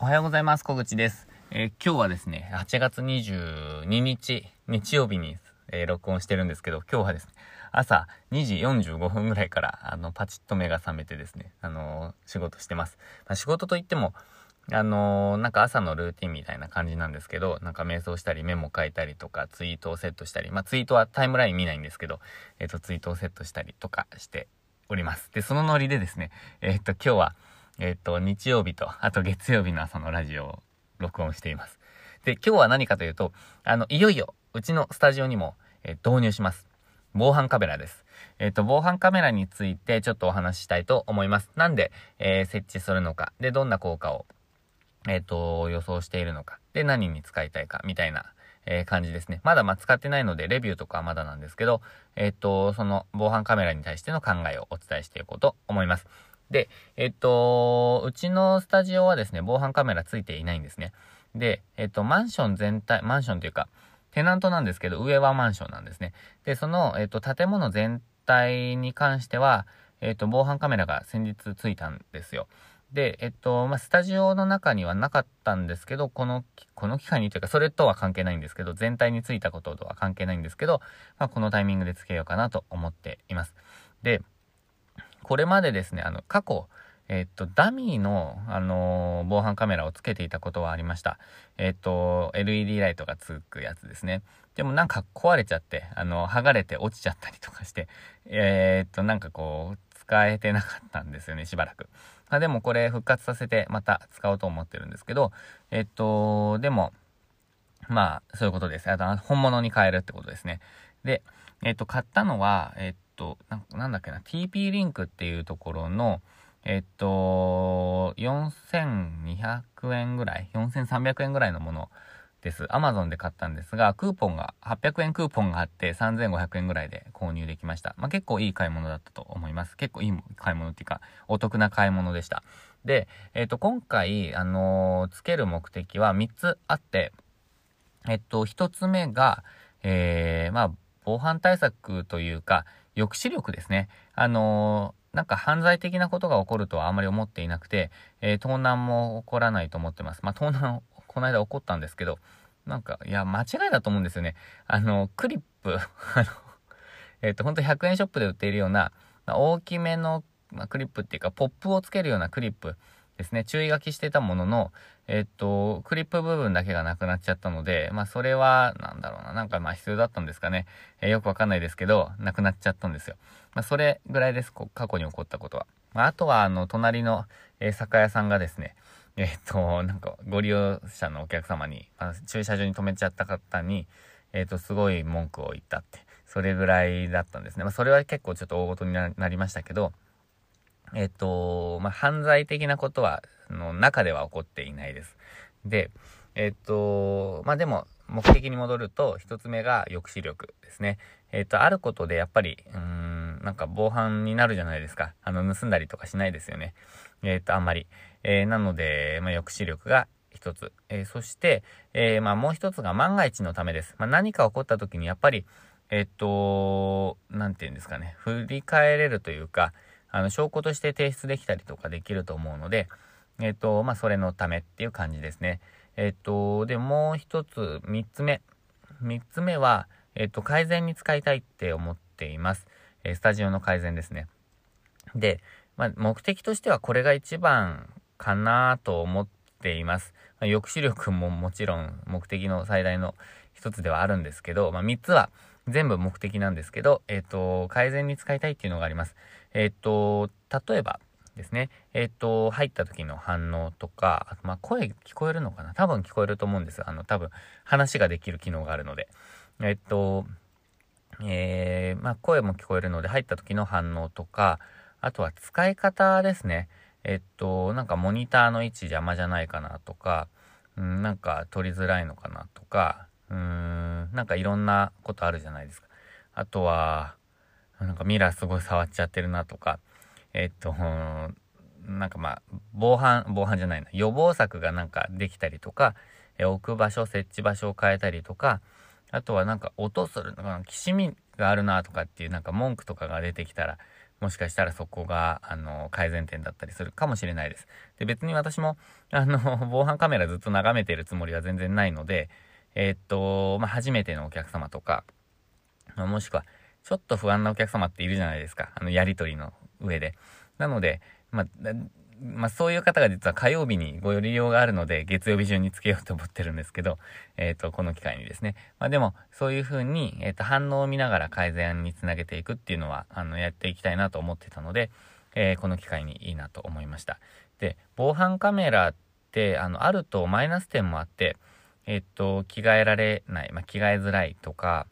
おはようございます。小口です。えー今日はですね、8月22日、日曜日に、えー録音してるんですけど、今日はですね、朝2時45分ぐらいから、あの、パチッと目が覚めてですね、あのー仕事してます。まあ仕事といっても、あのなんか朝のルーティンみたいな感じなんですけど、なんか瞑想したりメモ書いたりとか、ツイートをセットしたり、まあツイートはタイムライン見ないんですけど、えっ、と、ツイートをセットしたりとかしております。で、そのノリでですね、えっ、と、今日は、えっ、と、日曜日と、あと月曜日の朝のラジオを録音しています。で、今日は何かというと、あの、いよいよ、うちのスタジオにも、えー導入します。防犯カメラです。えっ、と、防犯カメラについてちょっとお話ししたいと思います。なんで、えー設置するのか、で、どんな効果を、えっ、と、予想しているのか、で、何に使いたいか、みたいな、え感じですね。まだまあ使ってないので、レビューとかはまだなんですけど、えっ、と、その防犯カメラに対しての考えをお伝えしていこうと思います。で、えっと、うちのスタジオはですね、防犯カメラついていないんですね。で、えっと、マンション全体、マンションというか、テナントなんですけど、上はマンションなんですね。で、その、えっと、建物全体に関しては、えっと、防犯カメラが先日ついたんですよ。で、えっと、まあ、スタジオの中にはなかったんですけど、この、この機会にというか、それとは関係ないんですけど、全体についたこととは関係ないんですけど、まあ、このタイミングでつけようかなと思っています。で、これまでですね、あの、過去、えっと、ダミーの、あのー防犯カメラをつけていたことはありました。えっと、LED ライトがつくやつですね。でもなんか壊れちゃって、あの、剥がれて落ちちゃったりとかして、えーっと、なんかこう、使えてなかったんですよね、しばらく。あ、でもこれ復活させてまた使おうと思ってるんですけど、えっと、でも、まあ、そういうことです。あと、本物に変えるってことですね。で、えっと、買ったのは、えっと、なんだっけな、TP リンクっていうところの、えっと、4200円ぐらい、4300円ぐらいのものです。Amazon で買ったんですが、クーポンが、800円クーポンがあって3500円ぐらいで購入できました。まあ、結構いい買い物だったと思います。結構いい買い物っていうか、お得な買い物でした。で、えっと、今回、あのーつける目的は3つあって、えっと、1つ目が、えー、まあ、防犯対策というか、抑止力ですね。あのなんか犯罪的なことが起こるとはあまり思っていなくて、えー盗難も起こらないと思ってます。まあ、盗難、この間起こったんですけど、なんか、いや、間違いだと思うんですよね。あの、クリップ、あの、えっ、と、ほんと100円ショップで売っているような、大きめの、まあ、クリップっていうか、ポップをつけるようなクリップですね。注意書きしてたものの、えっと、クリップ部分だけがなくなっちゃったので、まあそれは、なんだろうな、なんかまあ必要だったんですかね。えーよくわかんないですけど、なくなっちゃったんですよ。まあそれぐらいです、過去に起こったことは。まああとは、あの、隣の、えー酒屋さんがですね、えっと、なんか、ご利用者のお客様に、まあ、駐車場に止めちゃった方に、えっと、すごい文句を言ったって、それぐらいだったんですね。まあそれは結構ちょっと大ごとになりましたけど、えっと、まあ、犯罪的なことは、の中では起こっていないです。で、えっと、まあ、でも、目的に戻ると、一つ目が抑止力ですね。えっと、あることでやっぱり、うん、なんか防犯になるじゃないですか。あの、盗んだりとかしないですよね。えっと、あんまり。えーなので、まあ、抑止力が一つ。えーそして、えーまあ、もう一つが万が一のためです。まあ、何か起こった時にやっぱり、えっと、なんて言うんですかね。振り返れるというか、あの、証拠として提出できたりとかできると思うので、えっと、まあ、それのためっていう感じですね。えっと、で、もう一つ、三つ目。三つ目は、えっと、改善に使いたいって思っています。えースタジオの改善ですね。で、まあ、目的としてはこれが一番かなと思っています。まあ抑止力ももちろん目的の最大の一つではあるんですけど、まあ、三つは全部目的なんですけど、えっ、と、改善に使いたいっていうのがあります。えっ、と、例えばですね、えっ、と、入った時の反応とか、あとまあ、声聞こえるのかな？多分聞こえると思うんです。あの、多分話ができる機能があるので。えっ、と、えー、まあ、声も聞こえるので入った時の反応とか、あとは使い方ですね。えっと、なんかモニターの位置邪魔じゃないかなとか、うん、なんか取りづらいのかなとか、うーん、なんかいろんなことあるじゃないですか。あとは、なんかミラーすごい触っちゃってるなとか、えっと、なんかまあ、防犯、防犯じゃないな、予防策がなんかできたりとか、え置く場所、設置場所を変えたりとか、あとはなんか音するのか、きしみがあるなとかっていうなんか文句とかが出てきたら、もしかしたらそこが、あの、改善点だったりするかもしれないです。で、別に私も、あの、防犯カメラずっと眺めてるつもりは全然ないので、えー、っと、まあ、初めてのお客様とか、まあ、もしくは、ちょっと不安なお客様っているじゃないですか。あの、やりとりの上で。なので、まあ、まあ、そういう方が実は火曜日にご利用があるので、月曜日中につけようと思ってるんですけど、えっ、ー、と、この機会にですね。まあ、でも、そういう風に、えっ、ー、と、反応を見ながら改善につなげていくっていうのは、あの、やっていきたいなと思ってたので、えー、この機会にいいなと思いました。で、防犯カメラって、あの、あるとマイナス点もあって、えっ、と、着替えられない、まあ、着替えづらいとか、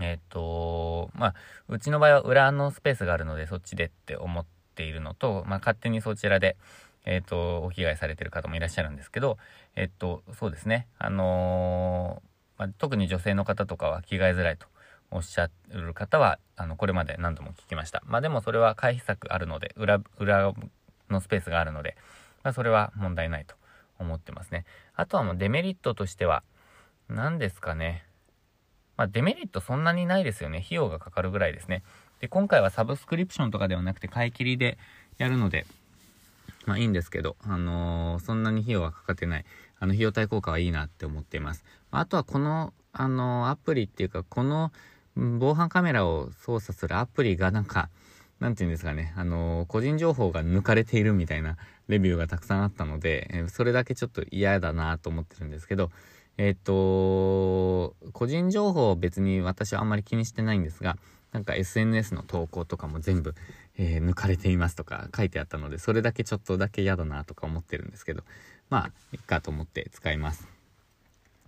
えっ、と、まあ、うちの場合は裏のスペースがあるので、そっちでって思って、いるのと、まあ、勝手にそちらで、えっ、と、お着替えされている方もいらっしゃるんですけど、えっ、と、そうですね、あのー、まあ、特に女性の方とかは着替えづらいとおっしゃる方は、あの、これまで何度も聞きました。まあ、でもそれは回避策あるので、裏、裏のスペースがあるので、まあ、それは問題ないと。思ってますね。あとはもうデメリットとしては、何ですかね。まあ、デメリットそんなにないですよね。費用がかかるぐらいですね。で、今回はサブスクリプションとかではなくて買い切りでやるので、まあいいんですけど、あのー、そんなに費用はかかってない、あの費用対効果はいいなって思っています。あとはこの、あのー、アプリっていうか、この防犯カメラを操作するアプリがなんか、なんて言うんですかね、あのー、個人情報が抜かれているみたいなレビューがたくさんあったので、えそれだけちょっと嫌だなと思ってるんですけど、えっ、と、個人情報別に私はあんまり気にしてないんですが、なんか SNS の投稿とかも全部、えー、抜かれていますとか書いてあったので、それだけちょっとだけ嫌だなとか思ってるんですけど、まあ、いっかと思って使います。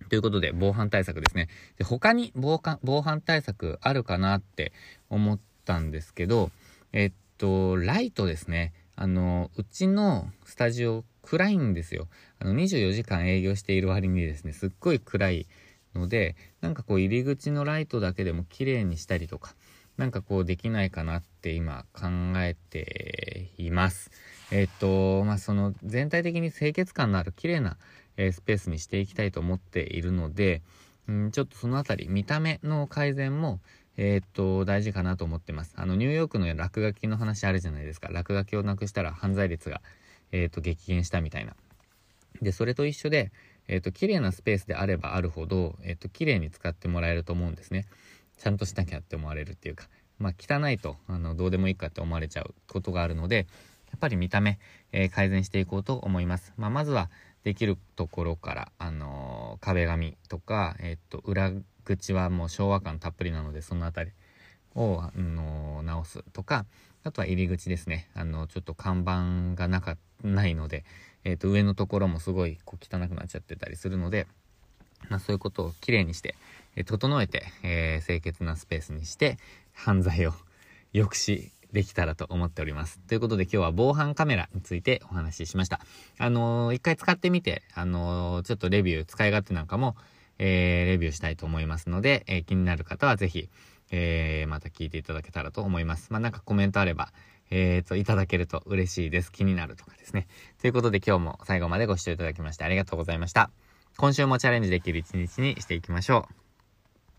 ということで、防犯対策ですね。で他に防寒防犯対策あるかなって思ったんですけど、えっと、ライトですね。あの、うちのスタジオ暗いんですよ。あの、24時間営業している割にですね、すっごい暗いので、なんかこう入り口のライトだけでも綺麗にしたりとか、なんかこうできないかなって今考えています。えっ、と、まあ、その全体的に清潔感のある綺麗な、えー、スペースにしていきたいと思っているので、んちょっとそのあたり、見た目の改善も、えっ、と、大事かなと思ってます。あの、ニューヨークの落書きの話あるじゃないですか。落書きをなくしたら犯罪率が、えっ、と、激減したみたいな。で、それと一緒で、えっ、と、綺麗なスペースであればあるほど、えっ、と、綺麗に使ってもらえると思うんですね。ちゃんとしなきゃって思われるっていうか、まあ、汚いと、あの、どうでもいいかって思われちゃうことがあるので、やっぱり見た目、えー、改善していこうと思います。まあ、まずは、できるところから、あの壁紙とか、えっと、裏口はもう昭和感たっぷりなので、そのあたりを、あの直すとか、あとは入り口ですね。あの、ちょっと看板がなか、ないので、えっ、ー、と、上のところもすごいこう汚くなっちゃってたりするので、まあそういうことをきれいにして、え、整えて、えー、清潔なスペースにして、犯罪を抑止できたらと思っております。ということで今日は防犯カメラについてお話ししました。あのー、一回使ってみて、あのー、ちょっとレビュー、使い勝手なんかも、えー、レビューしたいと思いますので、え気になる方はぜひ、えまた聞いていただけたらと思います。まあ、なんかコメントあれば、えっ、ー、と、いただけると嬉しいです。気になるとかですね。ということで今日も最後までご視聴いただきましてありがとうございました。今週もチャレンジできる一日にしていきましょう。